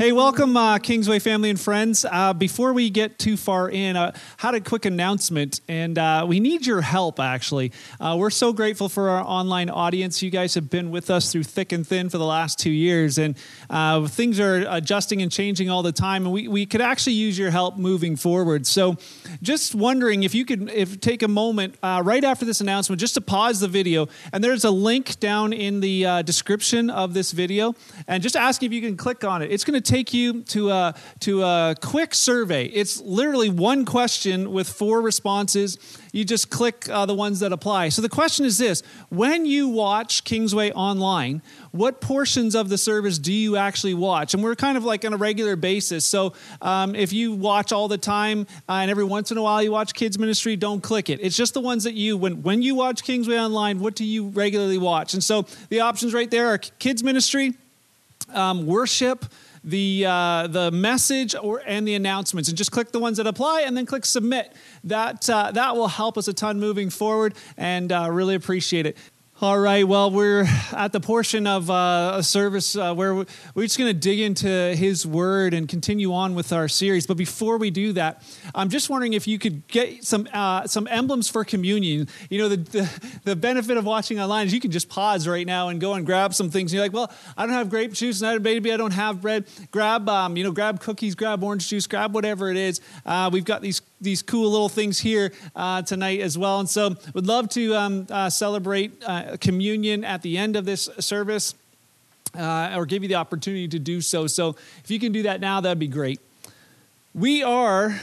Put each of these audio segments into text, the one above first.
Hey, welcome, uh, Kingsway family and friends. Uh, before we get too far in, I uh, had a quick announcement, and uh, we need your help, actually. Uh, we're so grateful for our online audience. You guys have been with us through thick and thin for the last two years, and uh, things are adjusting and changing all the time, and we, we could actually use your help moving forward. So, just wondering if you could if take a moment right after this announcement just to pause the video, and there's a link down in the description of this video, and just ask if you can click on it. It's going to take you to a, to a quick survey. It's literally one question with four responses. You just click uh, the ones that apply. So the question is this When you watch Kingsway online, what portions of the service do you actually watch? And we're kind of like on a regular basis. So um, if you watch all the time uh, and every once in a while you watch kids ministry, don't click it. It's just the ones that you when when you watch Kingsway online, what do you regularly watch? And so the options right there are kids ministry, um, worship the uh, the message or and the announcements, and just click the ones that apply, and then click submit. That uh, that will help us a ton moving forward, and uh, really appreciate it. All right. Well, we're at the portion of uh, a service uh, where we're just going to dig into His Word and continue on with our series. But before we do that, I'm just wondering if you could get some uh, some emblems for communion. You know, the, the, the benefit of watching online is you can just pause right now and go and grab some things. And you're like, well, I don't have grape juice, and maybe I don't have bread. Grab, um, you know, grab cookies, grab orange juice, grab whatever it is. Uh, we've got these these cool little things here uh, tonight as well. And so, we'd love to um, uh, celebrate uh, communion at the end of this service, uh, or give you the opportunity to do so. So, if you can do that now, that'd be great. We are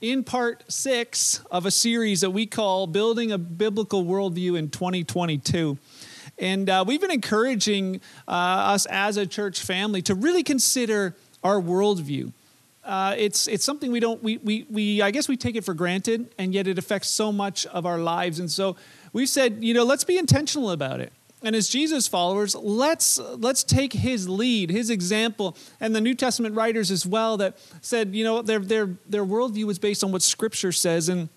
in part six of a series that we call "Building a Biblical Worldview in 2022." And uh, we've been encouraging uh, us as a church family to really consider our worldview uh, it's it's something we don't we, we we I guess we take it for granted, and yet it affects so much of our lives. And so we said, you know, let's be intentional about it. And as Jesus followers, let's let's take his lead, his example, and the New Testament writers as well that said, you know, their their their worldview was based on what Scripture says, and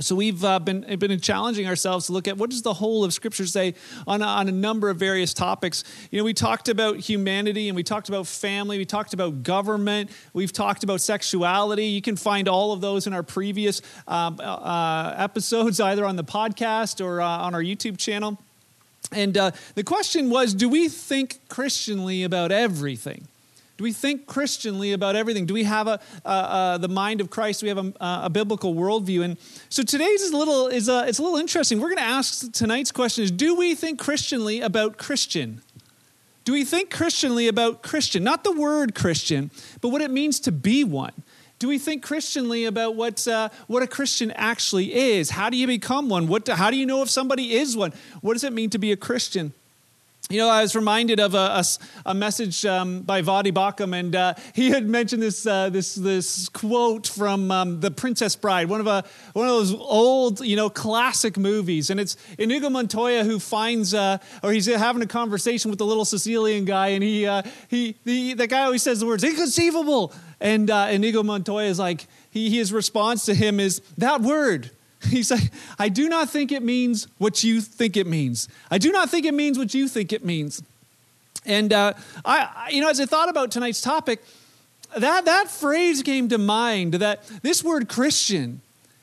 so we've uh, been been challenging ourselves to look at what does the whole of Scripture say on a, on a number of various topics. You know, we talked about humanity and we talked about family. We talked about government. We've talked about sexuality. You can find all of those in our previous um, uh, episodes, either on the podcast or uh, on our YouTube channel. And uh, the question was, do we think Christianly about everything? Do we think Christianly about everything? Do we have a, the mind of Christ? Do we have a, a, biblical worldview? And so today's is a little is a, it's a little interesting. We're going to ask tonight's question is: Do we think Christianly about Christian? Do we think Christianly about Christian? Not the word Christian, but what it means to be one. Do we think Christianly about what, uh, what a Christian actually is? How do you become one? What, how do you know if somebody is one? What does it mean to be a Christian? You know, I was reminded of a, a, a message um, by Voddie Baucham, and uh, he had mentioned this, uh, this, this quote from um, The Princess Bride, one of, a, one of those old, you know, classic movies. And it's Inigo Montoya who finds, uh, or he's having a conversation with the little Sicilian guy, and he, uh, he, the, the guy always says the words, inconceivable. And uh, Inigo Montoya is like, he, his response to him is, that word, He's said, I do not think it means what you think it means. I do not think it means what you think it means. And uh, I, you know, as I thought about tonight's topic, that, that phrase came to mind that this word Christian,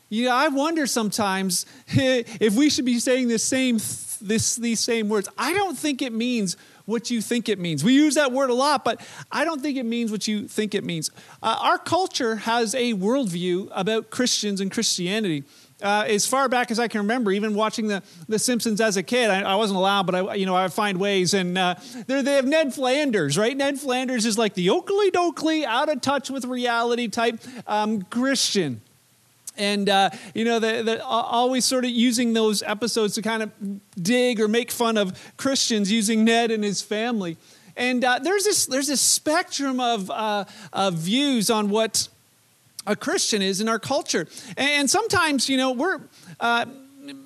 you know, I wonder sometimes if we should be saying the same, this, these same words. I don't think it means what you think it means. We use that word a lot, but I don't think it means what you think it means. Uh, our culture has a worldview about Christians and Christianity uh, as far back as I can remember, even watching the, the Simpsons as a kid, I, I wasn't allowed, but I, you know, I find ways. And uh, they have Ned Flanders, right? Ned Flanders is like the Okily Dokily, out of touch with reality type um, Christian. And, uh, you know, they're, always sort of using those episodes to kind of dig or make fun of Christians using Ned and his family. And uh, there's, this, there's this spectrum of, uh, of views on what a Christian is in our culture. And sometimes, you know, we're. Uh,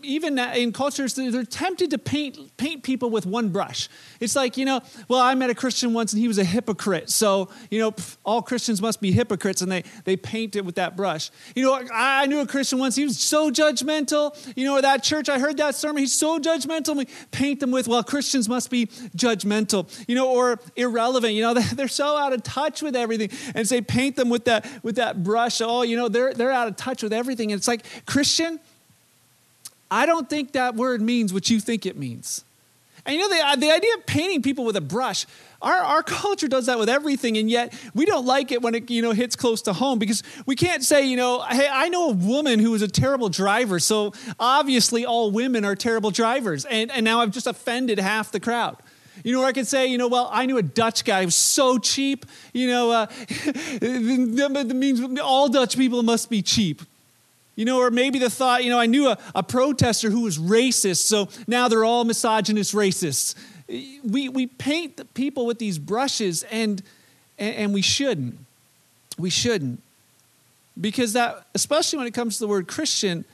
even in cultures, they're tempted to paint, paint people with one brush. It's like, you know, well, I met a Christian once and he was a hypocrite. So, you know, all Christians must be hypocrites and they, they paint it with that brush. You know, I, I knew a Christian once, he was so judgmental. You know, that church, I heard that sermon, he's so judgmental. We paint them with, well, Christians must be judgmental, you know, or irrelevant. You know, they're so out of touch with everything. And say, paint them with that, with that brush. Oh, you know, they're, they're out of touch with everything. And it's like, Christian, I don't think that word means what you think it means. And you know, the, the idea of painting people with a brush, our, our culture does that with everything, and yet we don't like it when it you know hits close to home because we can't say, you know, hey, I know a woman who was a terrible driver, so obviously all women are terrible drivers. And, and now I've just offended half the crowd. You know, or I could say, you know, well, I knew a Dutch guy who was so cheap, you know, uh, that means all Dutch people must be cheap. You know, or maybe the thought, you know, I knew a, a protester who was racist, so now they're all misogynist racists. We, we paint the people with these brushes, and, and, we shouldn't. We shouldn't. Because that, especially when it comes to the word Christian,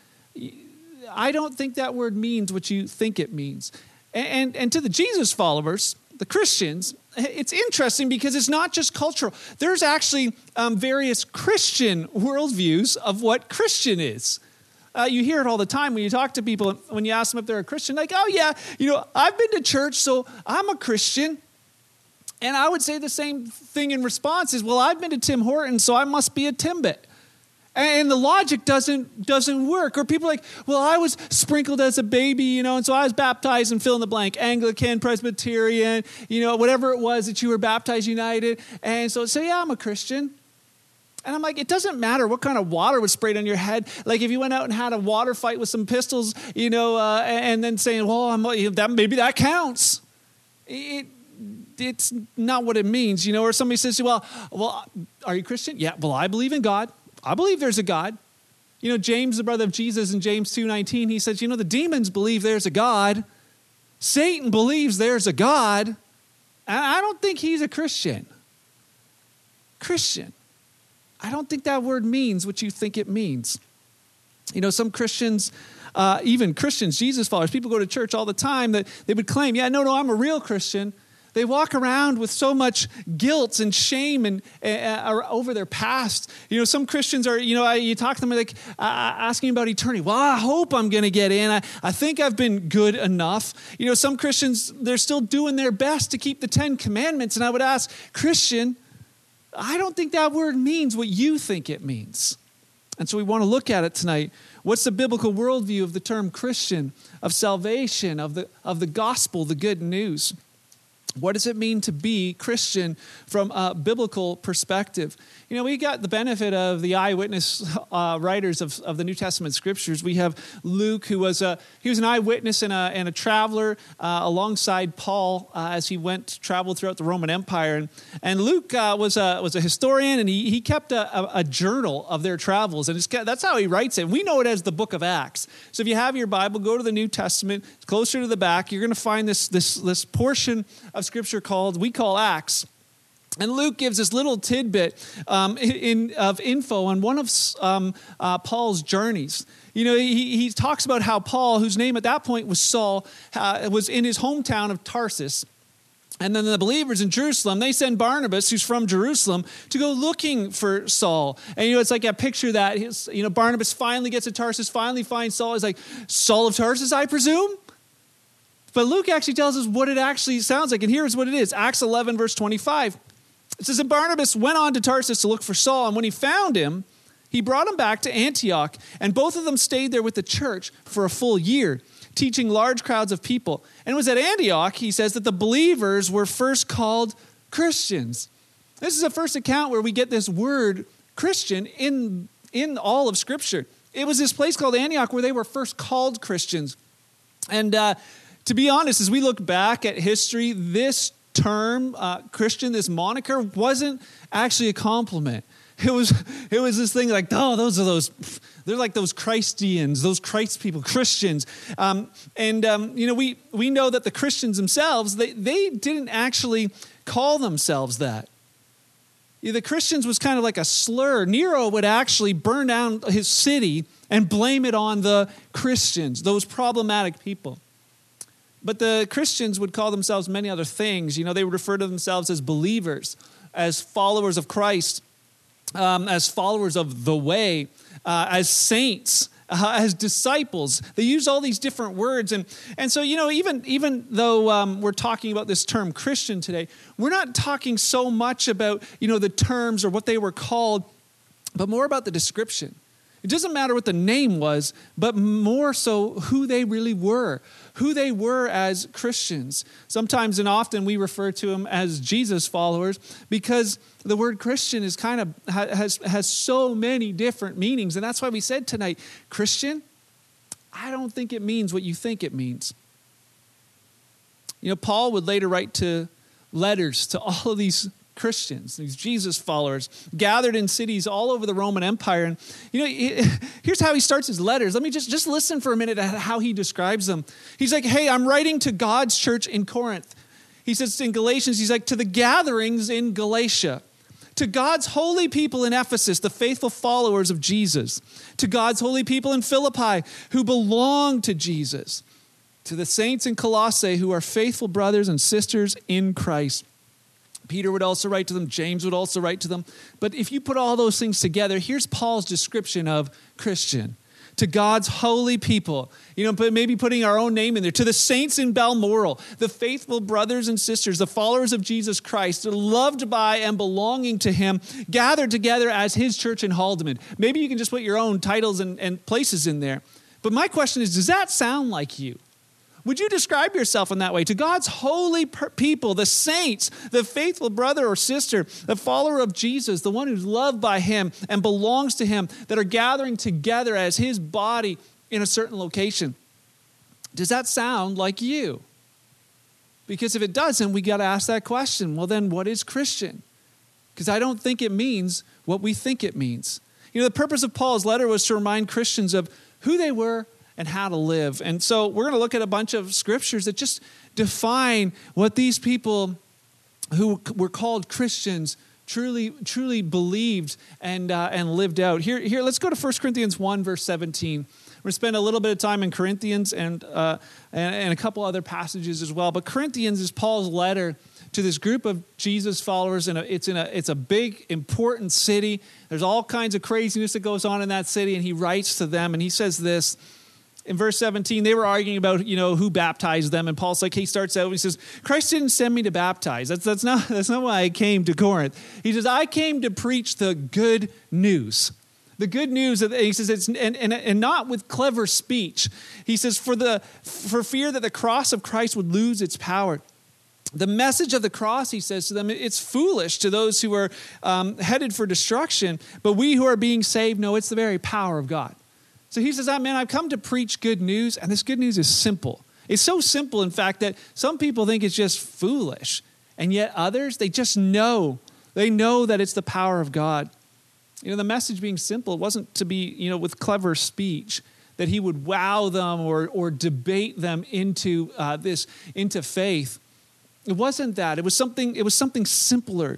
I don't think that word means what you think it means. And, and, and to the Jesus followers, the Christians, it's interesting because it's not just cultural. There's actually um, various Christian worldviews of what Christian is. Uh, you hear it all the time when you talk to people, when you ask them if they're a Christian, like, oh, yeah, you know, I've been to church, so I'm a Christian. And I would say the same thing in response is, well, I've been to Tim Horton, so I must be a Timbit and the logic doesn't doesn't work or people are like well i was sprinkled as a baby you know and so i was baptized and fill in the blank anglican presbyterian you know whatever it was that you were baptized united and so say yeah i'm a christian and I'm like, it doesn't matter what kind of water was sprayed on your head. Like if you went out and had a water fight with some pistols, you know, uh, and then saying, well, I'm, that, maybe that counts. It, it's not what it means, you know. Or somebody says, well, well, are you Christian? Yeah. Well, I believe in God. I believe there's a God. You know, James, the brother of Jesus, in James 2.19, he says, you know, the demons believe there's a God. Satan believes there's a God. I don't think he's a Christian. Christian. I don't think that word means what you think it means. You know, some Christians, uh, even Christians, Jesus followers, people go to church all the time that they would claim, yeah, no, no, I'm a real Christian. They walk around with so much guilt and shame and uh, over their past. You know, some Christians are, you know, you talk to them like uh, asking about eternity. Well, I hope I'm going to get in. I, I think I've been good enough. You know, some Christians, they're still doing their best to keep the Ten Commandments. And I would ask, Christian, I don't think that word means what you think it means. And so we want to look at it tonight. What's the biblical worldview of the term Christian, of salvation, of the, of the gospel, the good news? What does it mean to be Christian from a biblical perspective? You know, we got the benefit of the eyewitness uh, writers of, of the New Testament scriptures. We have Luke, who was a he was an eyewitness and a, and a traveler uh, alongside Paul uh, as he went traveled throughout the Roman Empire. And, and Luke uh, was a was a historian, and he, he kept a, a, a journal of their travels, and that's how he writes it. We know it as the Book of Acts. So if you have your Bible, go to the New Testament, closer to the back. You're going to find this this this portion of Scripture called we call Acts. And Luke gives this little tidbit um, in, of info on one of um, uh, Paul's journeys. You know, he, he talks about how Paul, whose name at that point was Saul, uh, was in his hometown of Tarsus. And then the believers in Jerusalem, they send Barnabas, who's from Jerusalem, to go looking for Saul. And you know, it's like a picture that his, you know, Barnabas finally gets to Tarsus, finally finds Saul. He's like, Saul of Tarsus, I presume? But Luke actually tells us what it actually sounds like. And here's what it is Acts 11, verse 25. It says, And Barnabas went on to Tarsus to look for Saul, and when he found him, he brought him back to Antioch, and both of them stayed there with the church for a full year, teaching large crowds of people. And it was at Antioch, he says, that the believers were first called Christians. This is the first account where we get this word Christian in, in all of Scripture. It was this place called Antioch where they were first called Christians. And uh, to be honest, as we look back at history, this term, uh, Christian, this moniker, wasn't actually a compliment. It was, it was this thing like, oh, those are those, they're like those Christians, those Christ people, Christians. Um, and, um, you know, we, we know that the Christians themselves, they, they didn't actually call themselves that. the Christians was kind of like a slur. Nero would actually burn down his city and blame it on the Christians, those problematic people. But the Christians would call themselves many other things. You know, they would refer to themselves as believers, as followers of Christ, um, as followers of the way, uh, as saints. Uh, as disciples they use all these different words and and so you know even even though um, we're talking about this term christian today we're not talking so much about you know the terms or what they were called but more about the description it doesn't matter what the name was, but more so who they really were, who they were as Christians. Sometimes and often we refer to them as Jesus followers because the word Christian is kind of has has so many different meanings, and that's why we said tonight, Christian. I don't think it means what you think it means. You know, Paul would later write to letters to all of these Christians, these Jesus followers, gathered in cities all over the Roman Empire. And you know, here's how he starts his letters. Let me just just listen for a minute at how he describes them. He's like, "Hey, I'm writing to God's church in Corinth." He says in Galatians, he's like, "To the gatherings in Galatia." To God's holy people in Ephesus, the faithful followers of Jesus. To God's holy people in Philippi who belong to Jesus. To the saints in Colossae who are faithful brothers and sisters in Christ. Peter would also write to them, James would also write to them. But if you put all those things together, here's Paul's description of Christian to God's holy people. You know, but maybe putting our own name in there. To the saints in Balmoral, the faithful brothers and sisters, the followers of Jesus Christ, loved by and belonging to Him, gathered together as His church in Haldimand. Maybe you can just put your own titles and, and places in there. But my question is does that sound like you? Would you describe yourself in that way? To God's holy people, the saints, the faithful brother or sister, the follower of Jesus, the one who's loved by Him and belongs to Him, that are gathering together as His body in a certain location. Does that sound like you? Because if it doesn't, we got to ask that question. Well, then what is Christian? Because I don't think it means what we think it means. You know, the purpose of Paul's letter was to remind Christians of who they were and how to live. And so we're going to look at a bunch of scriptures that just define what these people who were called Christians truly truly believed and uh, and lived out. Here here let's go to 1 Corinthians 1 verse 17. We're going to spend a little bit of time in Corinthians and, uh, and, and a couple other passages as well. But Corinthians is Paul's letter to this group of Jesus followers, and it's in a it's a big important city. There's all kinds of craziness that goes on in that city, and he writes to them, and he says this in verse 17, they were arguing about, you know, who baptized them. And Paul's like, he starts out, he says, Christ didn't send me to baptize. That's, that's, not, that's not why I came to Corinth. He says, I came to preach the good news. The good news, of, he says, it's, and, and, and not with clever speech. He says, for, the, for fear that the cross of Christ would lose its power. The message of the cross, he says to them, it's foolish to those who are um, headed for destruction, but we who are being saved know it's the very power of God. So he says, oh, man, I've come to preach good news, and this good news is simple. It's so simple, in fact, that some people think it's just foolish. And yet others, they just know. They know that it's the power of God. You know, the message being simple, it wasn't to be, you know, with clever speech that he would wow them or, or debate them into uh, this, into faith. It wasn't that. It was something, it was something simpler.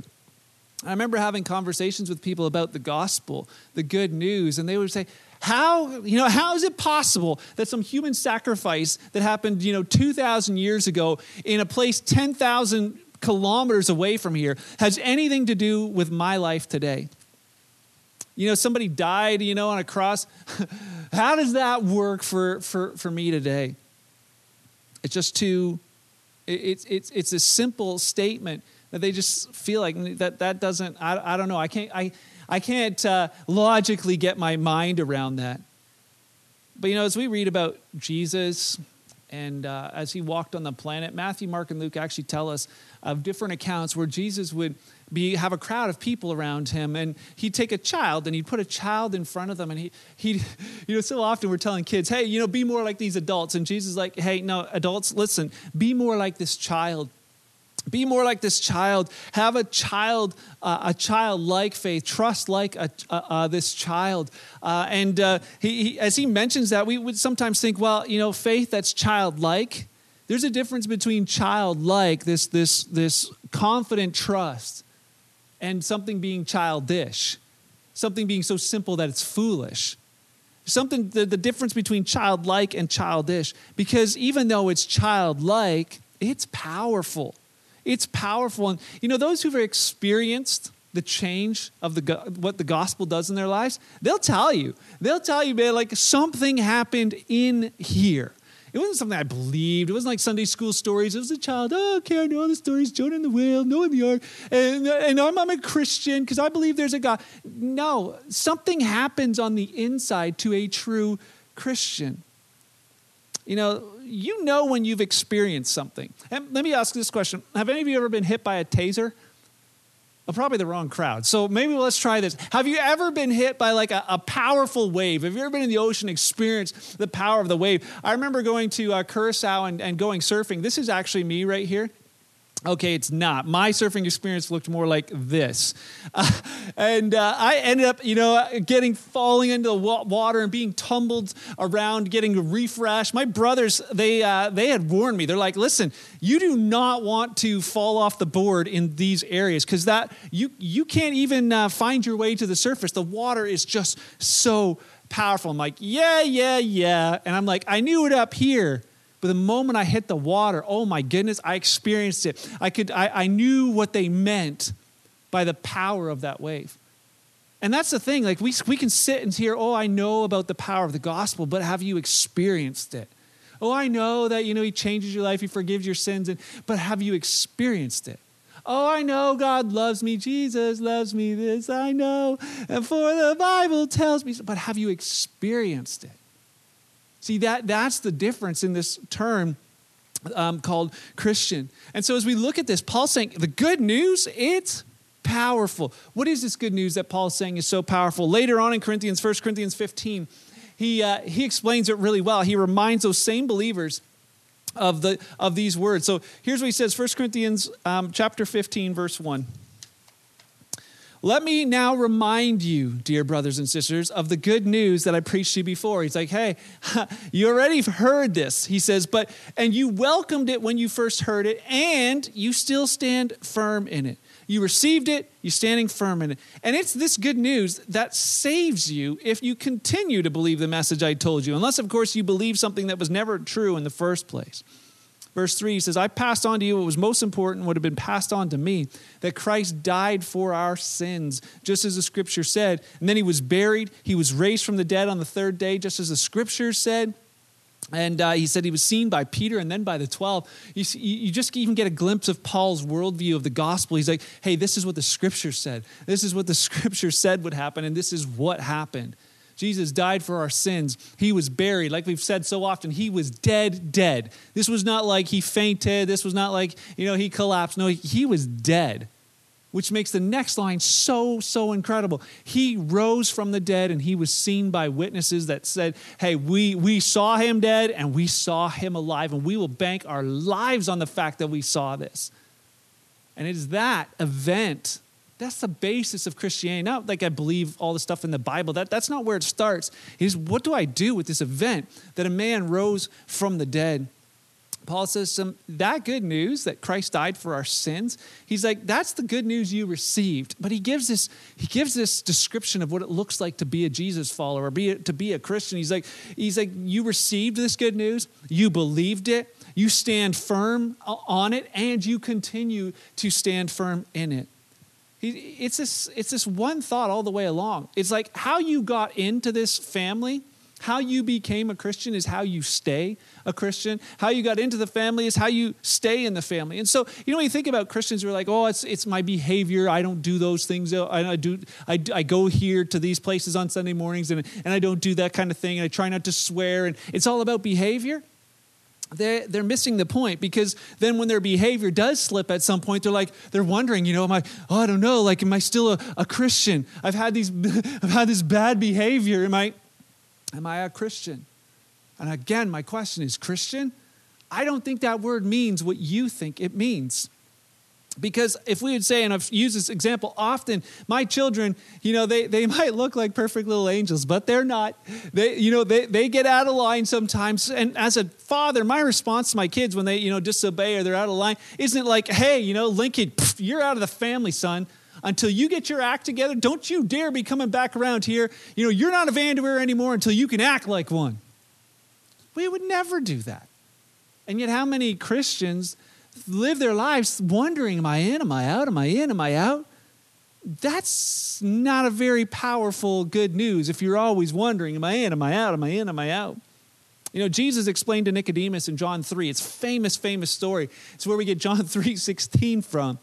I remember having conversations with people about the gospel, the good news, and they would say, how, you know, how is it possible that some human sacrifice that happened, you know, 2,000 years ago in a place 10,000 kilometers away from here has anything to do with my life today? You know, somebody died, you know, on a cross. how does that work for, for, for me today? It's just too, it's, it's, it's a simple statement that they just feel like that, that doesn't, I, I don't know, I can't, I, I can't uh, logically get my mind around that. But you know, as we read about Jesus and uh, as he walked on the planet, Matthew, Mark, and Luke actually tell us of different accounts where Jesus would be have a crowd of people around him, and he'd take a child and he'd put a child in front of them, and he he, you know, so often we're telling kids, hey, you know, be more like these adults, and Jesus is like, hey, no, adults, listen, be more like this child. Be more like this child. Have a child, uh, a child-like faith. Trust like a, uh, uh, this child. Uh, and uh, he, he, as he mentions that, we would sometimes think, well, you know, faith that's childlike. There's a difference between childlike, this this this confident trust, and something being childish, something being so simple that it's foolish. Something, the, the difference between childlike and childish, because even though it's childlike, it's powerful. It's powerful. And, you know, those who've experienced the change of the what the gospel does in their lives, they'll tell you. They'll tell you, man, like something happened in here. It wasn't something I believed. It wasn't like Sunday school stories. It was a child, oh, okay, I know all the stories, Jonah and the whale, Noah and the ark, and, and I'm, I'm a Christian because I believe there's a God. No, something happens on the inside to a true Christian. You know, you know when you've experienced something. And let me ask this question Have any of you ever been hit by a taser? Well, probably the wrong crowd. So maybe let's try this. Have you ever been hit by like a, a, powerful wave? Have you ever been in the ocean, experienced the power of the wave? I remember going to uh, Curacao and, and going surfing. This is actually me right here. Okay, it's not. My surfing experience looked more like this. Uh, and uh, I ended up, you know, getting falling into the water and being tumbled around, getting rash. My brothers, they, uh, they had warned me. They're like, listen, you do not want to fall off the board in these areas because that you, you can't even uh, find your way to the surface. The water is just so powerful. I'm like, yeah, yeah, yeah. And I'm like, I knew it up here but the moment I hit the water, oh my goodness, I experienced it. I, could, I, I knew what they meant by the power of that wave. And that's the thing, like we, we can sit and hear, oh, I know about the power of the gospel, but have you experienced it? Oh, I know that, you know, he changes your life, he forgives your sins, and, but have you experienced it? Oh, I know God loves me. Jesus loves me. This I know. And for the Bible tells me. But have you experienced it? See, that, that's the difference in this term um, called Christian. And so as we look at this, Paul's saying the good news, it's powerful. What is this good news that Paul's saying is so powerful? Later on in Corinthians, 1 Corinthians 15, he, uh, he explains it really well. He reminds those same believers of, the, of these words. So here's what he says 1 Corinthians um, chapter 15, verse 1. Let me now remind you, dear brothers and sisters, of the good news that I preached to you before. He's like, hey, you already heard this. He says, but, and you welcomed it when you first heard it, and you still stand firm in it. You received it, you're standing firm in it. And it's this good news that saves you if you continue to believe the message I told you, unless, of course, you believe something that was never true in the first place. Verse 3 he says, I passed on to you what was most important, would have been passed on to me, that Christ died for our sins, just as the scripture said. And then he was buried. He was raised from the dead on the third day, just as the scripture said. And uh, he said he was seen by Peter and then by the 12. You, see, you just even get a glimpse of Paul's worldview of the gospel. He's like, hey, this is what the scripture said. This is what the scripture said would happen, and this is what happened. Jesus died for our sins. He was buried. Like we've said so often, he was dead, dead. This was not like he fainted. This was not like, you know, he collapsed. No, he was dead, which makes the next line so, so incredible. He rose from the dead and he was seen by witnesses that said, hey, we, we saw him dead and we saw him alive, and we will bank our lives on the fact that we saw this. And it is that event that's the basis of Christianity. Not like I believe all the stuff in the Bible. That, that's not where it starts. Is what do I do with this event that a man rose from the dead? Paul says some that good news that Christ died for our sins. He's like that's the good news you received. But he gives this he gives this description of what it looks like to be a Jesus follower, be a, to be a Christian. He's like he's like you received this good news, you believed it, you stand firm on it, and you continue to stand firm in it it's this, it's this one thought all the way along. It's like how you got into this family, how you became a Christian is how you stay a Christian. How you got into the family is how you stay in the family. And so, you know, when you think about Christians who are like, oh, it's, it's my behavior. I don't do those things. Oh, I, I do, I, I go here to these places on Sunday mornings and, and I don't do that kind of thing. And I try not to swear. And it's all about behavior they're, they're missing the point because then when their behavior does slip at some point, they're like, they're wondering, you know, am I, oh, I don't know, like, am I still a, a Christian? I've had these, I've had this bad behavior. Am I, am I a Christian? And again, my question is Christian? I don't think that word means what you think it means. Because if we would say, and I've used this example often, my children, you know, they, they might look like perfect little angels, but they're not. They, you know, they, they get out of line sometimes. And as a father, my response to my kids when they, you know, disobey or they're out of line isn't like, hey, you know, Lincoln, pff, you're out of the family, son. until you get your act together, don't you dare be coming back around here. You know, you're not a Vanderweer anymore until you can act like one. We would never do that. And yet, how many Christians live their lives wondering, am I in? Am I out? Am I in? Am I out? That's not a very powerful good news if you're always wondering, am I in? Am I out? Am I in? Am I out? You know, Jesus explained to Nicodemus in John 3. It's famous, famous story. It's where we get John 3 16 from.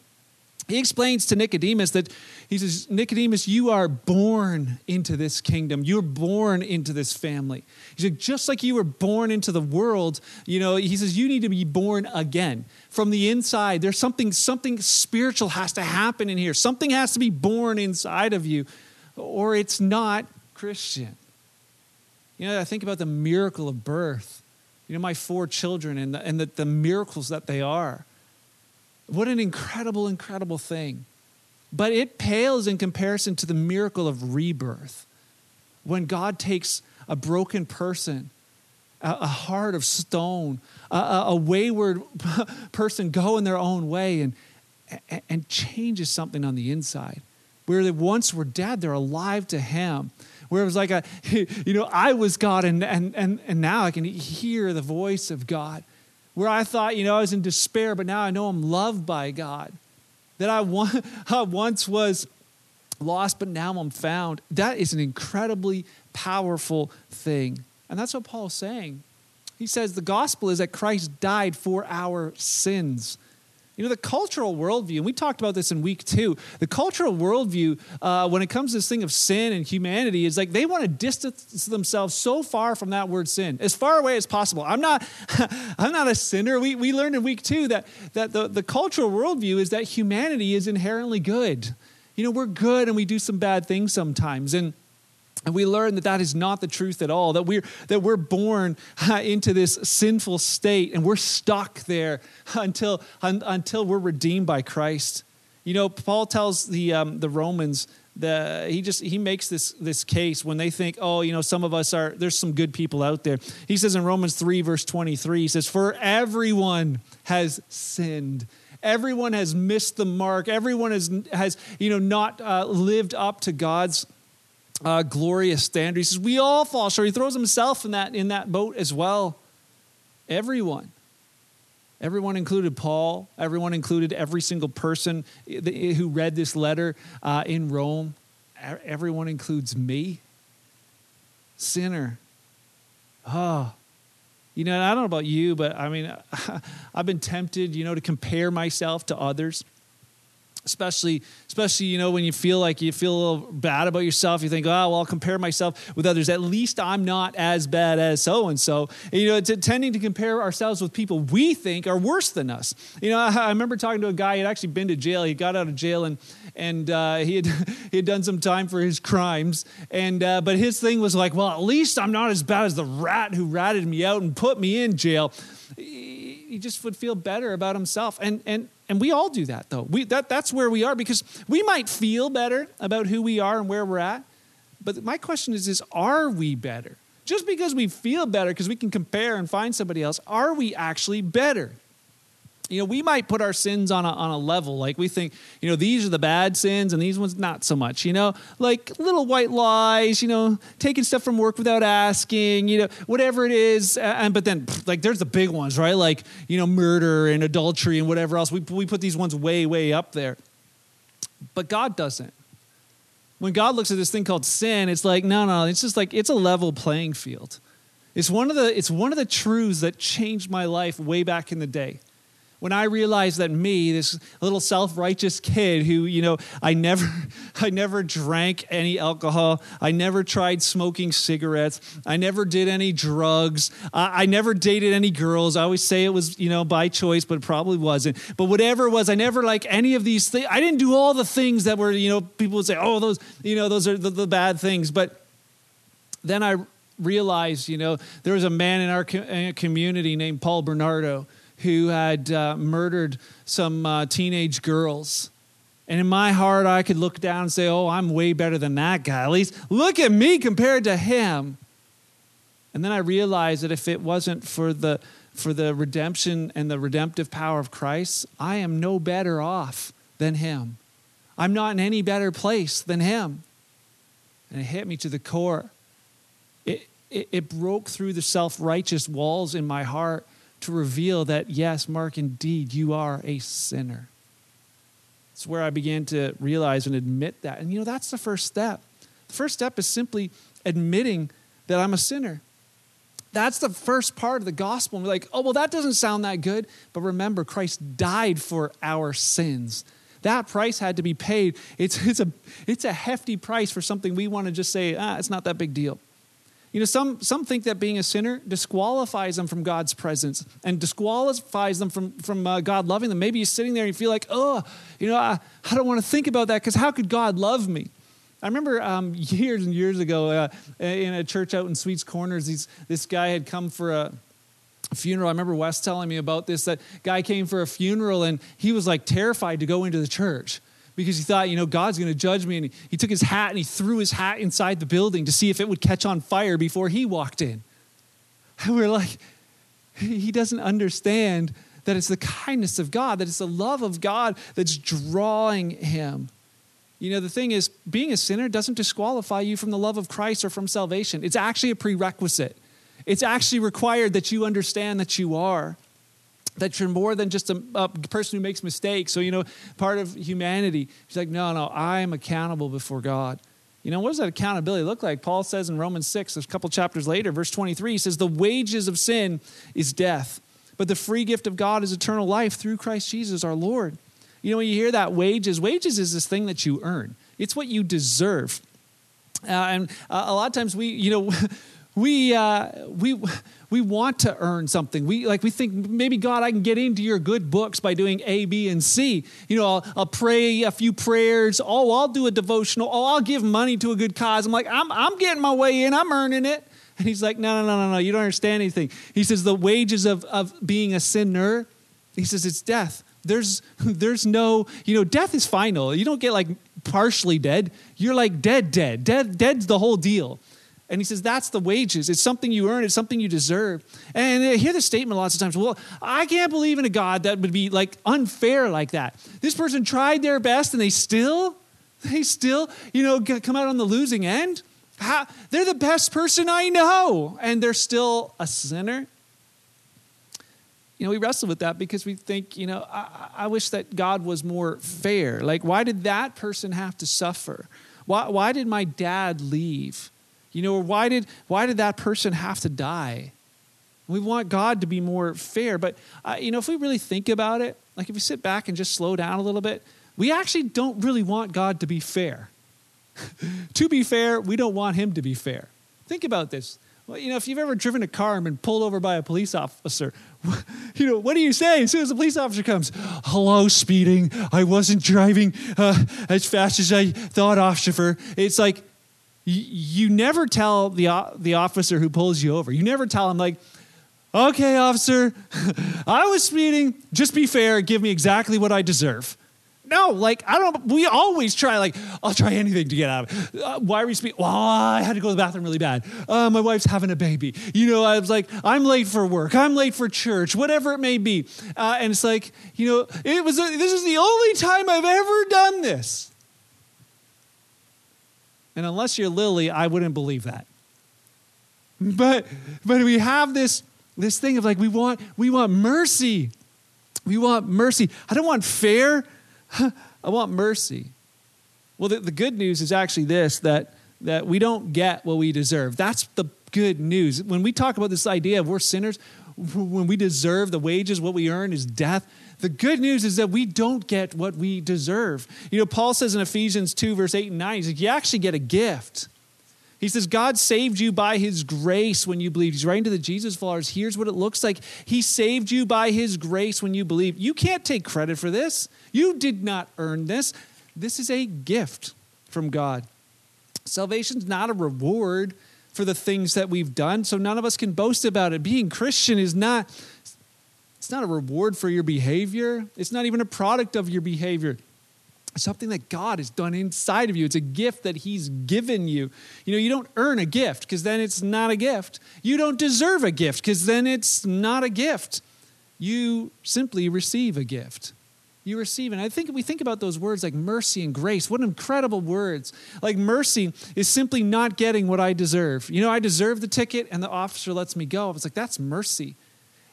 He explains to Nicodemus that he says, Nicodemus, you are born into this kingdom. You're born into this family. He said, just like you were born into the world, you know, he says, you need to be born again. From the inside, there's something, something spiritual has to happen in here. Something has to be born inside of you, or it's not Christian. You know, I think about the miracle of birth. You know, my four children and the, and the, the miracles that they are. What an incredible, incredible thing. But it pales in comparison to the miracle of rebirth. When God takes a broken person, a, heart of stone, a, a wayward person go in their own way and, and changes something on the inside. Where they once were dead, they're alive to Him. Where it was like a, you know, I was God and, and, and, and now I can hear the voice of God where I thought, you know, I was in despair, but now I know I'm loved by God. That I, I once was lost, but now I'm found. That is an incredibly powerful thing. And that's what Paul's saying. He says the gospel is that Christ died for our sins. You know, the cultural worldview, and we talked about this in week two, the cultural worldview, uh, when it comes to this thing of sin and humanity, is like they want to distance themselves so far from that word sin, as far away as possible. I'm not, I'm not a sinner. We, we learned in week two that, that the, the cultural worldview is that humanity is inherently good. You know, we're good and we do some bad things sometimes. And and we learn that that is not the truth at all, that we're, that we're born uh, into this sinful state and we're stuck there until, un, until we're redeemed by Christ. You know, Paul tells the, um, the Romans the, he just he makes this this case when they think oh you know some of us are there's some good people out there. He says in romans 3 verse 23 he says for everyone has sinned. Everyone has missed the mark. Everyone has has you know not uh, lived up to god's uh, glorious standard. He says, We all fall short. He throws himself in that, in that boat as well. Everyone. Everyone included Paul. Everyone included every single person who read this letter uh, in Rome. Everyone includes me. Sinner. Oh, you know, I don't know about you, but I mean, I've been tempted, you know, to compare myself to others especially especially you know when you feel like you feel a little bad about yourself you think oh well i'll compare myself with others. At least i'm not as bad as so and so you know it's tending to compare ourselves with people we think are worse than us. You know i, I remember talking to a guy he'd actually been to jail. He got out of jail and and uh, he had he had done some time for his crimes. And uh, but his thing was like well at least i'm not as bad as the rat who ratted me out and put me in jail he just would feel better about himself and and and we all do that, though. We, that, that's where we are because we might feel better about who we are and where we're at. But my question is, is are we better? Just because we feel better, because we can compare and find somebody else, are we actually better? You know, we might put our sins on a, on a level. Like we think, you know, these are the bad sins and these ones not so much, you know, like little white lies, you know, taking stuff from work without asking, you know, whatever it is. And, but then like there's the big ones, right? Like, you know, murder and adultery and whatever else. We, we put these ones way, way up there. But God doesn't. When God looks at this thing called sin, it's like, no, no, it's just like, it's a level playing field. It's one of the, it's one of the truths that changed my life way back in the day when I realized that me, this little self-righteous kid who, you know, I never I never drank any alcohol, I never tried smoking cigarettes, I never did any drugs, I, I never dated any girls. I always say it was, you know, by choice, but it probably wasn't. But whatever it was, I never like any of these things. I didn't do all the things that were, you know, people would say, "Oh, those, you know, those are the, the bad things." But then I realized, you know, there was a man in our community named Paul Bernardo who had uh, murdered some uh, teenage girls. And in my heart, I could look down and say, Oh, I'm way better than that guy. At least look at me compared to him. And then I realized that if it wasn't for the, for the redemption and the redemptive power of Christ, I am no better off than him. I'm not in any better place than him. And it hit me to the core. It, it, it broke through the self righteous walls in my heart to reveal that, yes, Mark, indeed, you are a sinner. It's where I began to realize and admit that. And you know, that's the first step. The first step is simply admitting that I'm a sinner. That's the first part of the gospel. And we're like, oh, well, that doesn't sound that good. But remember, Christ died for our sins. That price had to be paid. It's, it's, a, it's a hefty price for something we want to just say, ah, it's not that big deal. You know, some, some think that being a sinner disqualifies them from God's presence and disqualifies them from, from uh, God loving them. Maybe you're sitting there and you feel like, oh, you know, I, I don't want to think about that because how could God love me? I remember um, years and years ago uh, in a church out in Sweets Corners, these, this guy had come for a, funeral. I remember Wes telling me about this. That guy came for a funeral and he was like terrified to go into the church because he thought, you know, God's going to judge me. And he, he took his hat and he threw his hat inside the building to see if it would catch on fire before he walked in. And we're like, he doesn't understand that it's the kindness of God, that it's the love of God that's drawing him. You know, the thing is, being a sinner doesn't disqualify you from the love of Christ or from salvation. It's actually a prerequisite. It's actually required that you understand that you are, that you're more than just a, a person who makes mistakes. So, you know, part of humanity. He's like, no, no, I am accountable before God. You know, what does that accountability look like? Paul says in Romans 6, a couple chapters later, verse 23, he says, The wages of sin is death, but the free gift of God is eternal life through Christ Jesus our Lord. You know, when you hear that wages, wages is this thing that you earn, it's what you deserve. Uh, and uh, a lot of times we, you know, we uh, we we want to earn something. We like we think maybe God, I can get into your good books by doing A, B, and C. You know, I'll, I'll pray a few prayers. Oh, I'll do a devotional. Oh, I'll give money to a good cause. I'm like, I'm I'm getting my way in. I'm earning it. And he's like, no, no, no, no, no. You don't understand anything. He says the wages of of being a sinner. He says it's death. There's there's no you know death is final. You don't get like partially dead. You're like dead, dead, dead. Dead's the whole deal. And he says, that's the wages. It's something you earn, it's something you deserve. And I hear the statement lots of times, well, I can't believe in a God that would be like unfair like that. This person tried their best and they still, they still, you know, come out on the losing end. How, they're the best person I know, and they're still a sinner. You know, we wrestle with that because we think, you know, I, I wish that God was more fair. Like, why did that person have to suffer? Why, why did my dad leave? You know, why did, why did that person have to die? We want God to be more fair. But, uh, you know, if we really think about it, like if we sit back and just slow down a little bit, we actually don't really want God to be fair. to be fair, we don't want Him to be fair. Think about this. Well, you know, if you've ever driven a car and been pulled over by a police officer, you know, what do you say as soon as the police officer comes? Hello, speeding. I wasn't driving uh, as fast as I thought, officer. It's like, you, never tell the, the officer who pulls you over, you never tell him, like, okay, officer, I was speeding. Just be fair. Give me exactly what I deserve. No, like, I don't, we always try, like, I'll try anything to get out of it. Uh, why are we speeding? Well, I had to go to the bathroom really bad. Uh, my wife's having a baby. You know, I was like, I'm late for work. I'm late for church, whatever it may be. Uh, and it's like, you know, it was, a, this is the only time I've ever done this. And unless you're Lily, I wouldn't believe that. But but we have this this thing of like we want we want mercy. We want mercy. I don't want fair. I want mercy. Well, the, the good news is actually this that that we don't get what we deserve. That's the good news. When we talk about this idea of we're sinners, when we deserve the wages, what we earn is death. The good news is that we don't get what we deserve. You know, Paul says in Ephesians 2, verse 8 and 9, he's like, you actually get a gift. He says, God saved you by his grace when you believed. He's writing to the Jesus followers. Here's what it looks like. He saved you by his grace when you believe. You can't take credit for this. You did not earn this. This is a gift from God. Salvation's not a reward for the things that we've done, so none of us can boast about it. Being Christian is not it's not a reward for your behavior. It's not even a product of your behavior. It's something that God has done inside of you. It's a gift that He's given you. You know, you don't earn a gift because then it's not a gift. You don't deserve a gift because then it's not a gift. You simply receive a gift. you receive. And I think we think about those words like mercy and grace. What incredible words. Like mercy is simply not getting what I deserve. You know, I deserve the ticket and the officer lets me go. It's like, that's mercy.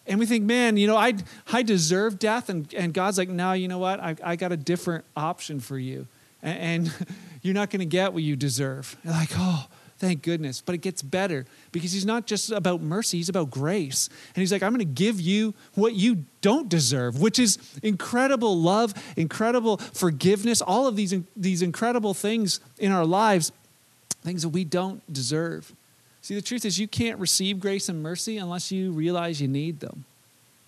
And we think, man, you know, I, I deserve death. And, and God's like, no, you know what? I, I got a different option for you. And, and you're not going to get what you deserve. Like, oh, Thank goodness. But it gets better because he's not just about mercy, he's about grace. And he's like, I'm going to give you what you don't deserve, which is incredible love, incredible forgiveness, all of these, these incredible things in our lives, things that we don't deserve. See, the truth is, you can't receive grace and mercy unless you realize you need them.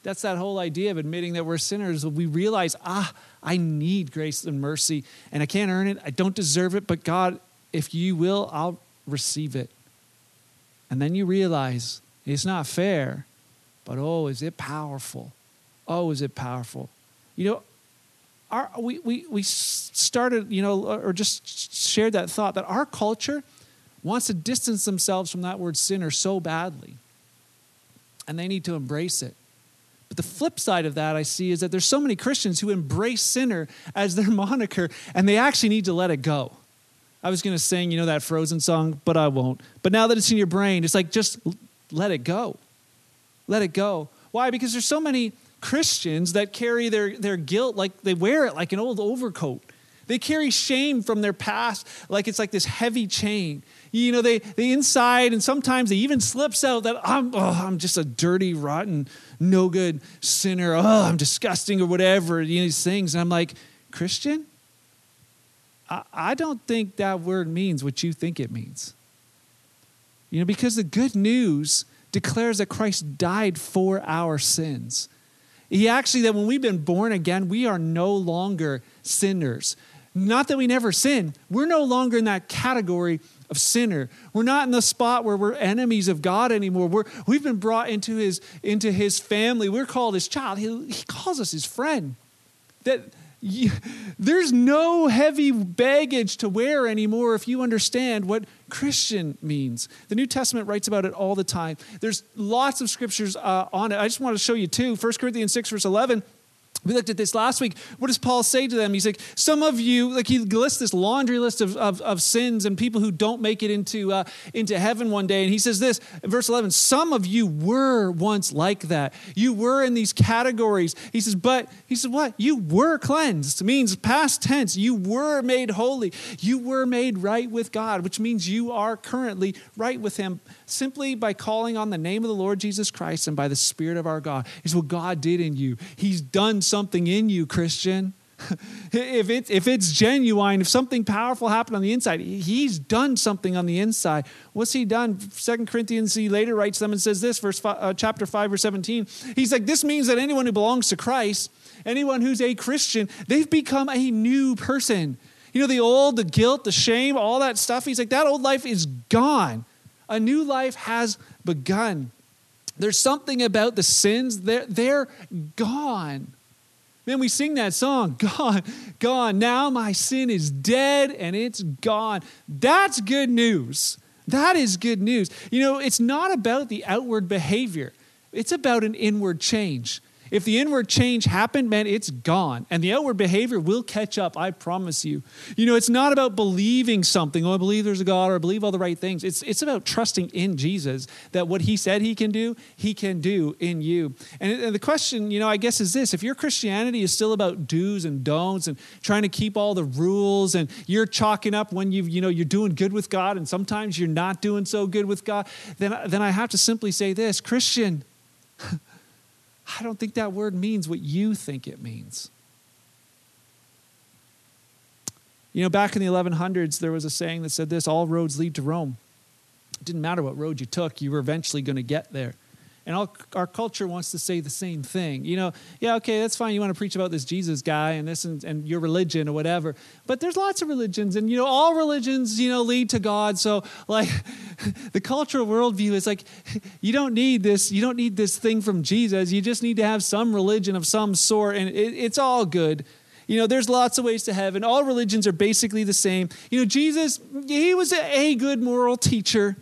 That's that whole idea of admitting that we're sinners. We realize, ah, I need grace and mercy, and I can't earn it. I don't deserve it, but God, if you will, I'll receive it. And then you realize it's not fair, but oh, is it powerful? Oh, is it powerful? You know, our, we, we, we started, you know, or just shared that thought that our culture wants to distance themselves from that word sinner so badly. And they need to embrace it. But the flip side of that I see is that there's so many Christians who embrace sinner as their moniker and they actually need to let it go. I was going to sing, you know, that Frozen song, but I won't. But now that it's in your brain, it's like just let it go. Let it go. Why? Because there's so many Christians that carry their, their guilt like they wear it like an old overcoat. They carry shame from their past like it's like this heavy chain. You know, they, they inside, and sometimes they even slips out that I'm, oh, I'm just a dirty, rotten, no good sinner. Oh, I'm disgusting or whatever, you know, these things. And I'm like, Christian, I, don't think that word means what you think it means. You know, because the good news declares that Christ died for our sins. He actually, that when we've been born again, we are no longer sinners. Not that we never sin, we're no longer in that category of sinner. We're not in the spot where we're enemies of God anymore. We're, we've been brought into his, into his family. We're called his child. He, he calls us his friend. That, you, there's no heavy baggage to wear anymore if you understand what Christian means. The New Testament writes about it all the time. There's lots of scriptures uh, on it. I just want to show you two. 1 Corinthians 6, verse 11 we looked at this last week. What does Paul say to them? He's like, some of you, like he lists this laundry list of, of, of sins and people who don't make it into, uh, into heaven one day. And he says this in verse 11 Some of you were once like that. You were in these categories. He says, but he said, what? You were cleansed. It means past tense. You were made holy. You were made right with God, which means you are currently right with him simply by calling on the name of the Lord Jesus Christ and by the Spirit of our God. Is what God did in you. He's done something in you, Christian. if, it, if it's genuine, if something powerful happened on the inside, he's done something on the inside. What's he done? Second Corinthians, he later writes them and says this, verse five, uh, chapter 5, verse 17. He's like, this means that anyone who belongs to Christ, anyone who's a Christian, they've become a new person. You know, the old, the guilt, the shame, all that stuff. He's like, that old life is gone. A new life has begun. There's something about the sins, they're, they're gone. Man, we sing that song, gone, gone. Now my sin is dead and it's gone. That's good news. That is good news. You know, it's not about the outward behavior, it's about an inward change. If the inward change happened, man, it's gone. And the outward behavior will catch up, I promise you. You know, it's not about believing something, oh, I believe there's a God or I believe all the right things. It's, it's about trusting in Jesus that what he said he can do, he can do in you. And, and the question, you know, I guess is this if your Christianity is still about do's and don'ts and trying to keep all the rules and you're chalking up when you you know, you're doing good with God and sometimes you're not doing so good with God, then, then I have to simply say this Christian, I don't think that word means what you think it means. You know, back in the 1100s, there was a saying that said this all roads lead to Rome. It didn't matter what road you took, you were eventually going to get there. And all, our culture wants to say the same thing. You know, yeah, okay, that's fine. You want to preach about this Jesus guy and this and, and your religion or whatever. But there's lots of religions, and, you know, all religions, you know, lead to God. So, like, the cultural worldview is like, you don't need this, you don't need this thing from Jesus. You just need to have some religion of some sort, and it, it's all good. You know, there's lots of ways to heaven. All religions are basically the same. You know, Jesus, he was a good moral teacher.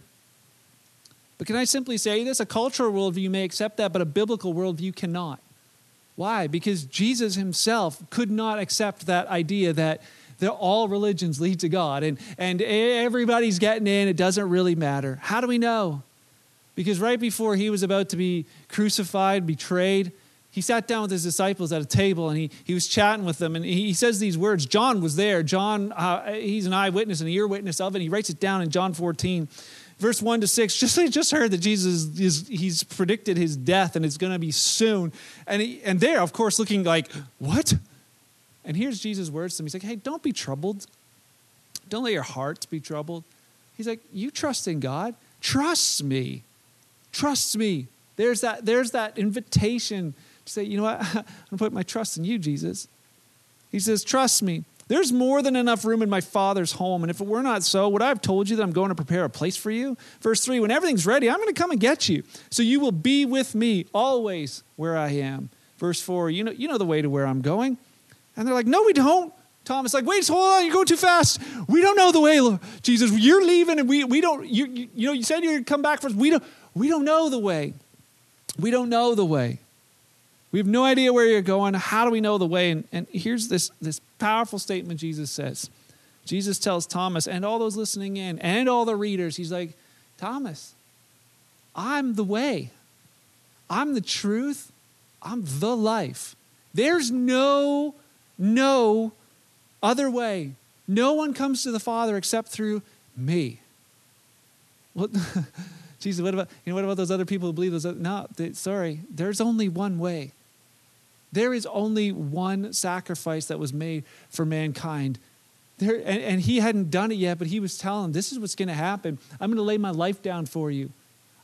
But can I simply say this? A cultural worldview may accept that, but a biblical worldview cannot. Why? Because Jesus himself could not accept that idea that all religions lead to God and, and everybody's getting in, it doesn't really matter. How do we know? Because right before he was about to be crucified, betrayed, he sat down with his disciples at a table and he, he was chatting with them and he, says these words john was there john uh, he's an eyewitness and an ear witness of it he writes it down in john 14 verse 1 to 6 just just heard that jesus is he's predicted his death and it's going to be soon. And he, and they're of course looking like what? And here's jesus words to him. He's like hey don't be troubled. Don't let your hearts be troubled. He's like you trust in god? Trust me. Trust me. There's that there's that invitation to say, you know what? I'm going to put my trust in you, Jesus. He says, trust me. There's more than enough room in my Father's home. And if it were not so, would I have told you that I'm going to prepare a place for you? Verse 3 When everything's ready, I'm going to come and get you. So you will be with me always where I am. Verse 4 You know, you know the way to where I'm going. And they're like, No, we don't. Thomas like, wait, hold on, you're going too fast. We don't know the way, Jesus. You're leaving, and we, we don't. You, you, you know, you said you're going to come back for us. We don't. We don't know the way. We don't know the way. We have no idea where you're going. How do we know the way? And, and here's this, this powerful statement Jesus says. Jesus tells Thomas and all those listening in and all the readers, He's like, Thomas, I'm the way, I'm the truth, I'm the life. There's no, no other way. No one comes to the Father except through me. Well, Jesus, what about you know what about those other people who believe those? Other, no, they, sorry. There's only one way. There is only one sacrifice that was made for mankind. There, and, and he hadn't done it yet, but he was telling This is what's going to happen. I'm going to lay my life down for you.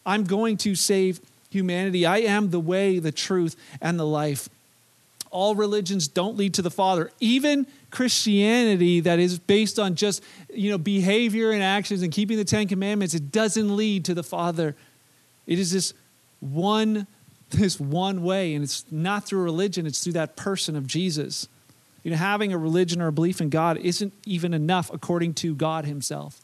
I'm going to save humanity. I am the way, the truth, and the life. All religions don't lead to the Father. Even Christianity that is based on just you know behavior and actions and keeping the Ten Commandments, it doesn't lead to the Father. It is this one this one way, and it's not through religion, it's through that person of Jesus. You know, having a religion or a belief in God isn't even enough according to God Himself.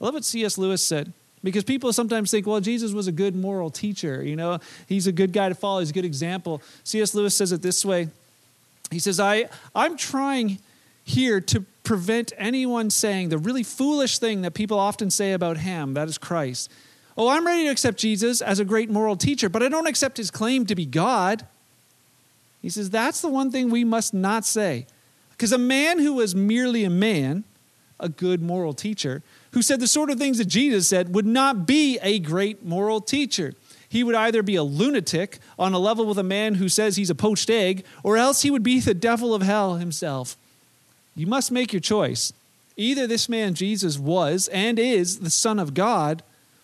I love what C.S. Lewis said. Because people sometimes think, well, Jesus was a good moral teacher. You know, he's a good guy to follow. He's a good example. C.S. Lewis says it this way. He says, I, I'm trying here to prevent anyone saying the really foolish thing that people often say about him, that is Christ. Oh, I'm ready to accept Jesus as a great moral teacher, but I don't accept his claim to be God. He says that's the one thing we must not say. Because a man who was merely a man, a good moral teacher, who said the sort of things that Jesus said would not be a great moral teacher. He would either be a lunatic on a level with a man who says he's a poached egg, or else he would be the devil of hell himself. You must make your choice. Either this man Jesus was and is the Son of God,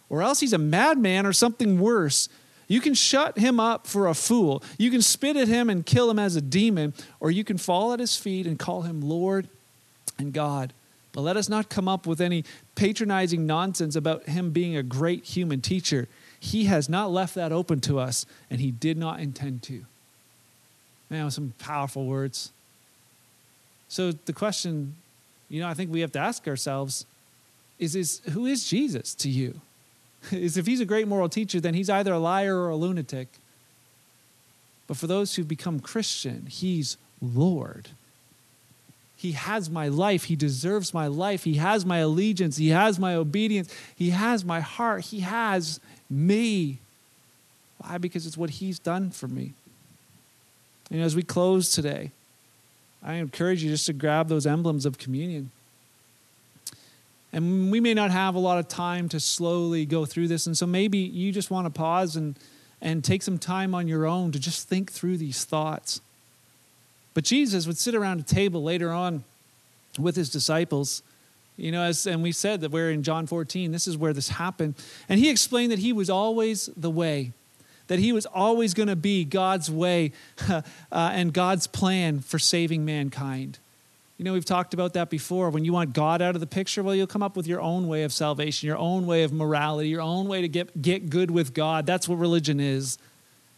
or else he's a madman or something worse. You can shut him up for a fool. You can spit at him and kill him as a demon, or you can fall at his feet and call him Lord and God. But let us not come up with any patronizing nonsense about him being a great human teacher. He has not left that open to us, and he did not intend to. Man, some powerful words. So the question, you know, I think we have to ask ourselves is, is who is Jesus to you? Is if he's a great moral teacher, then he's either a liar or a lunatic. But for those who've become Christian, he's Lord. He has my life. He deserves my life. He has my allegiance. He has my obedience. He has my heart. He has me. Why? Because it's what he's done for me. And as we close today, I encourage you just to grab those emblems of communion. And we may not have a lot of time to slowly go through this. And so maybe you just want to pause and, and take some time on your own to just think through these thoughts. But Jesus would sit around a table later on with his disciples. You know, as and we said that we're in John 14, this is where this happened. And he explained that he was always the way, that he was always going to be God's way uh, and God's plan for saving mankind. You know, we've talked about that before. When you want God out of the picture, well, you'll come up with your own way of salvation, your own way of morality, your own way to get, get good with God. That's what religion is.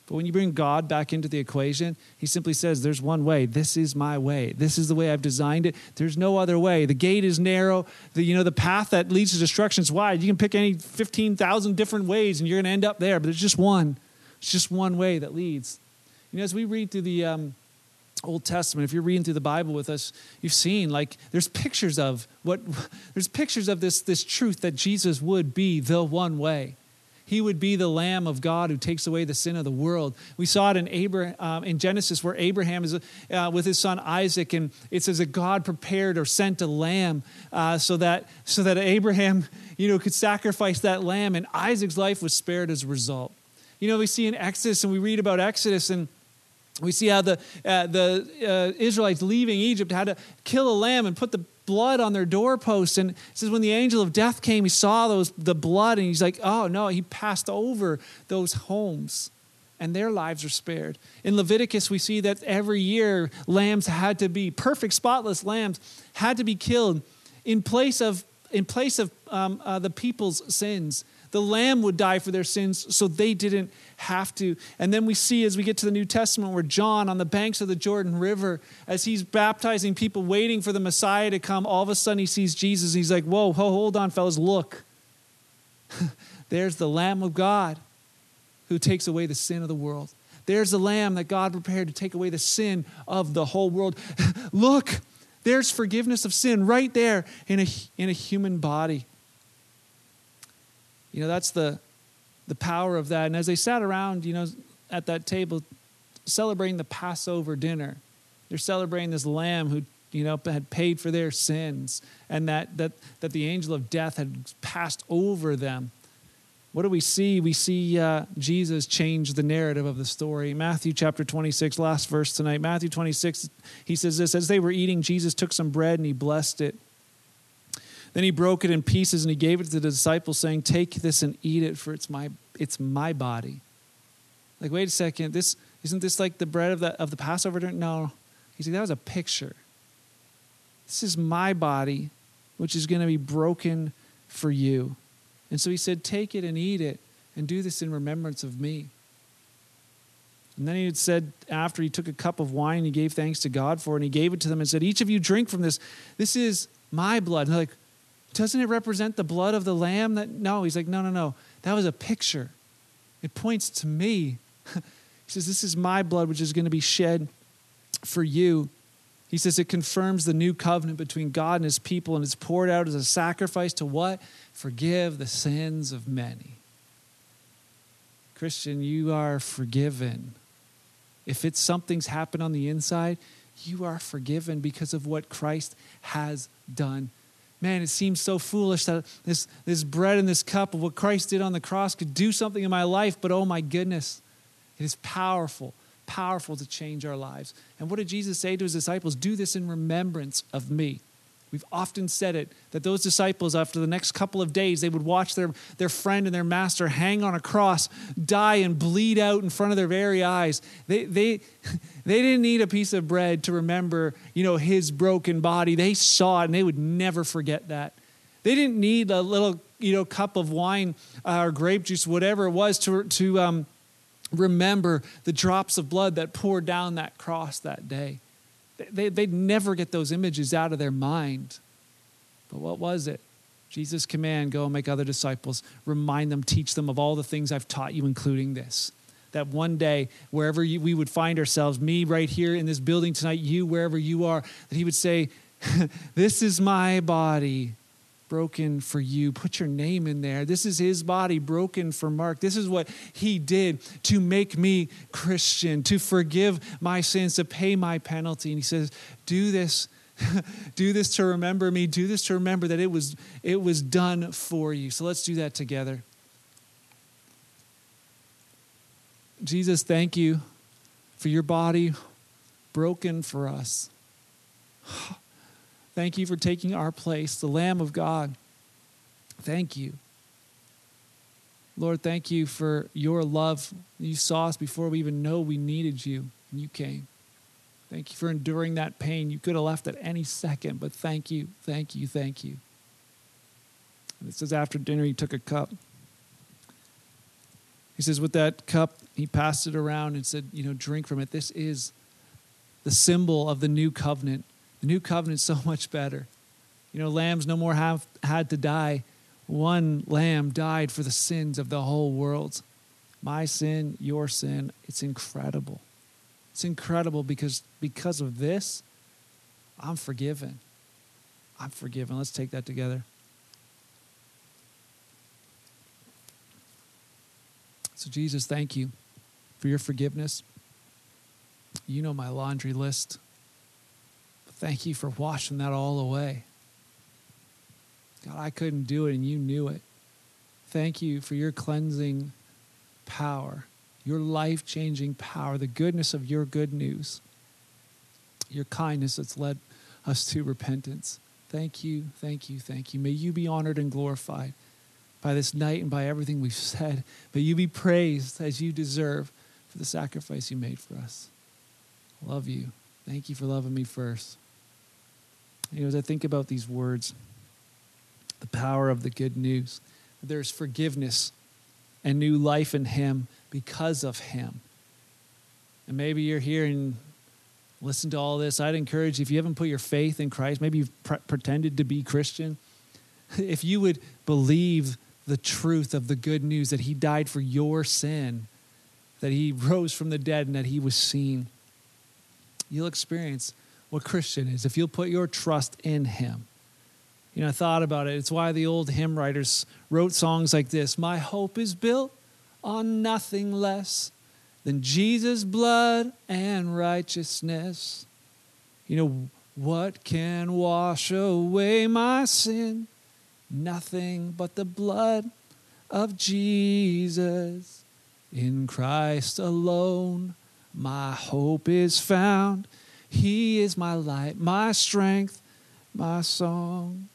But when you bring God back into the equation, he simply says, There's one way. This is my way. This is the way I've designed it. There's no other way. The gate is narrow. The, you know, the path that leads to destruction is wide. You can pick any 15,000 different ways and you're going to end up there, but there's just one. It's just one way that leads. You know, as we read through the um, Old Testament, if you're reading through the Bible with us, you've seen like there's pictures of what there's pictures of this this truth that Jesus would be the one way. He would be the Lamb of God who takes away the sin of the world. We saw it in Abraham, um, in Genesis where Abraham is uh, with his son Isaac, and it says that God prepared or sent a lamb uh, so that so that Abraham, you know, could sacrifice that lamb, and Isaac's life was spared as a result. You know, we see in Exodus, and we read about Exodus, and we see how the uh, the uh, Israelites leaving Egypt had to kill a lamb and put the blood on their doorposts. And it says when the angel of death came, he saw those the blood, and he's like, oh no, he passed over those homes. And their lives are spared. In Leviticus, we see that every year lambs had to be perfect, spotless lambs had to be killed in place of in place of um, uh, the people's sins. The lamb would die for their sins so they didn't have to. And then we see as we get to the New Testament where John on the banks of the Jordan River, as he's baptizing people waiting for the Messiah to come, all of a sudden he sees Jesus. and He's like, Whoa, hold on, fellas, look. There's the Lamb of God who takes away the sin of the world. There's the Lamb that God prepared to take away the sin of the whole world. look, there's forgiveness of sin right there in a, in a human body. You know, that's the, the power of that. And as they sat around, you know, at that table celebrating the Passover dinner, they're celebrating this lamb who, you know, had paid for their sins and that, that, that the angel of death had passed over them. What do we see? We see uh, Jesus change the narrative of the story. Matthew chapter 26, last verse tonight. Matthew 26, he says this As they were eating, Jesus took some bread and he blessed it. Then he broke it in pieces and he gave it to the disciples, saying, Take this and eat it, for it's my, it's my body. Like, wait a second, this isn't this like the bread of the, of the Passover? No. He said, That was a picture. This is my body, which is going to be broken for you. And so he said, Take it and eat it, and do this in remembrance of me. And then he had said, after he took a cup of wine, he gave thanks to God for it, and he gave it to them and said, Each of you drink from this. This is my blood. And they're like, doesn't it represent the blood of the lamb? That no, he's like, no, no, no. That was a picture. It points to me. he says, This is my blood, which is going to be shed for you. He says it confirms the new covenant between God and his people, and it's poured out as a sacrifice to what? Forgive the sins of many. Christian, you are forgiven. If it's something's happened on the inside, you are forgiven because of what Christ has done man, it seems so foolish that this, this bread and this cup of what Christ did on the cross could do something in my life, but oh my goodness, it is powerful, powerful to change our lives. And what did Jesus say to his disciples? Do this in remembrance of me. We've often said it that those disciples, after the next couple of days, they would watch their, their friend and their master hang on a cross, die, and bleed out in front of their very eyes. They, they, they didn't need a piece of bread to remember you know, his broken body. They saw it and they would never forget that. They didn't need a little you know, cup of wine uh, or grape juice, whatever it was, to, to um, remember the drops of blood that poured down that cross that day. They, they'd never get those images out of their mind. But what was it? Jesus' command go and make other disciples, remind them, teach them of all the things I've taught you, including this. That one day, wherever you, we would find ourselves, me right here in this building tonight, you wherever you are, that He would say, This is my body broken for you. Put your name in there. This is his body broken for Mark. This is what he did to make me Christian, to forgive my sins, to pay my penalty. And he says, Do this. do this to remember me. Do this to remember that it was it was done for you. So let's do that together. Jesus, thank you for your body broken for us. Thank you for taking our place, the Lamb of God. Thank you. Lord, thank you for your love. You saw us before we even know we needed you, and you came. Thank you for enduring that pain. You could have left at any second, but thank you, thank you, thank you. And it says after dinner, he took a cup. He says, with that cup, he passed it around and said, You know, drink from it. This is the symbol of the new covenant the new covenant's so much better. You know, lambs no more have had to die. One lamb died for the sins of the whole world. My sin, your sin, it's incredible. It's incredible because because of this, I'm forgiven. I'm forgiven. Let's take that together. So, Jesus, thank you for your forgiveness. You know my laundry list. Thank you for washing that all away. God, I couldn't do it and you knew it. Thank you for your cleansing power, your life changing power, the goodness of your good news, your kindness that's led us to repentance. Thank you, thank you, thank you. May you be honored and glorified by this night and by everything we've said. May you be praised as you deserve for the sacrifice you made for us. Love you. Thank you for loving me first. You know, as I think about these words, the power of the good news, there's forgiveness and new life in Him because of Him. And maybe you're here and listen to all this. I'd encourage you, if you haven't put your faith in Christ, maybe you've pre- pretended to be Christian, if you would believe the truth of the good news that He died for your sin, that He rose from the dead, and that He was seen, you'll experience what Christian is if you'll put your trust in Him. You know, I thought about it. It's why the old hymn writers wrote songs like this My hope is built on nothing less than Jesus' blood and righteousness. You know, what can wash away my sin? Nothing but the blood of Jesus. In Christ alone, my hope is found. He is my light, my strength, my song.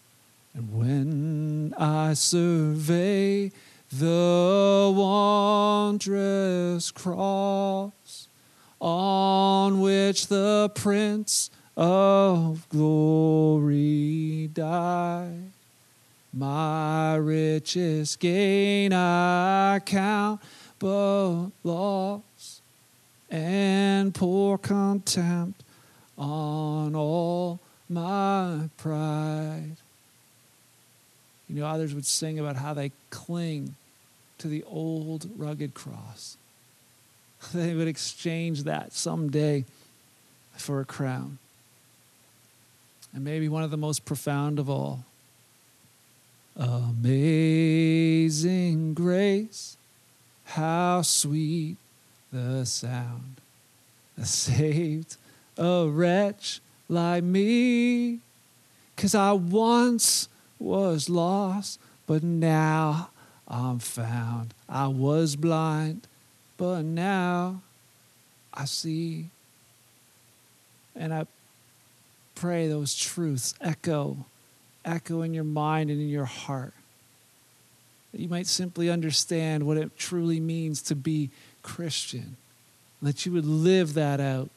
And when I survey the wondrous cross on which the Prince of Glory died, my richest gain I count but loss and poor contempt on all my pride. You know, others would sing about how they cling to the old rugged cross. They would exchange that someday for a crown. And maybe one of the most profound of all Amazing grace, how sweet the sound saved a wretch like me. Cause I once was lost, but now I'm found. I was blind, but now I see. And I pray those truths echo, echo in your mind and in your heart. That you might simply understand what it truly means to be Christian. That you would live that out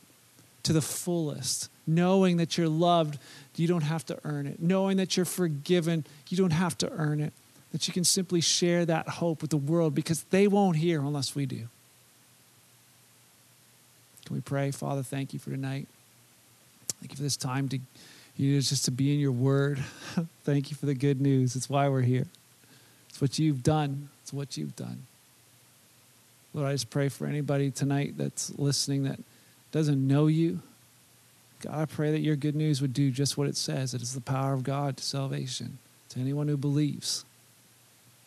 to the fullest, knowing that you're loved, you don't have to earn it. Knowing that you're forgiven, you don't have to earn it. That you can simply share that hope with the world because they won't hear unless we do. Can we pray? Father, thank you for tonight. Thank you for this time to you know, just to be in your word. thank you for the good news. It's why we're here. It's what you've done. It's what you've done. Lord, I just pray for anybody tonight that's listening that doesn't know you. God, I pray that your good news would do just what it says. It is the power of God to salvation to anyone who believes.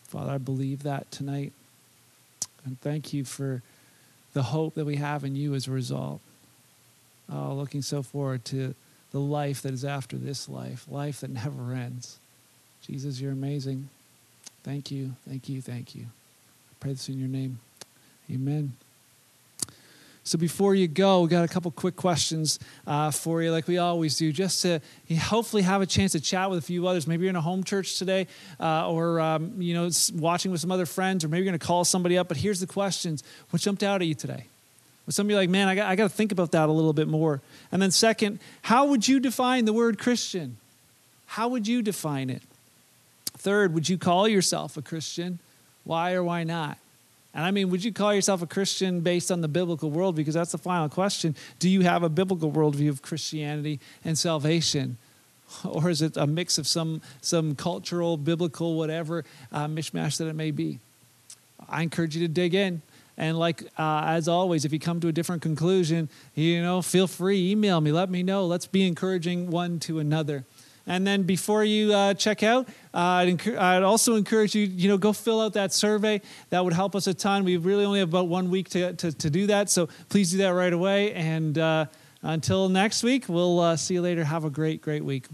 Father, I believe that tonight. And thank you for the hope that we have in you as a result. Oh, looking so forward to the life that is after this life, life that never ends. Jesus, you're amazing. Thank you, thank you, thank you. I pray this in your name. Amen. So before you go, we got a couple quick questions uh, for you, like we always do, just to hopefully have a chance to chat with a few others. Maybe you're in a home church today, uh, or um, you know, watching with some other friends, or maybe you're going to call somebody up. But here's the questions: What jumped out at you today? Was somebody like, man, I got, I got to think about that a little bit more? And then second, how would you define the word Christian? How would you define it? Third, would you call yourself a Christian? Why or why not? And I mean, would you call yourself a Christian based on the biblical world? Because that's the final question. Do you have a biblical worldview of Christianity and salvation? Or is it a mix of some, some cultural, biblical, whatever uh, mishmash that it may be? I encourage you to dig in And like uh, as always, if you come to a different conclusion, you know, feel free email me, let me know. Let's be encouraging one to another. And then before you uh, check out, uh, I'd, encu- I'd, also encourage you, you know, go fill out that survey. That would help us a ton. We really only have about one week to, to, to do that. So please do that right away. And uh, until next week, we'll uh, see you later. Have a great, great week.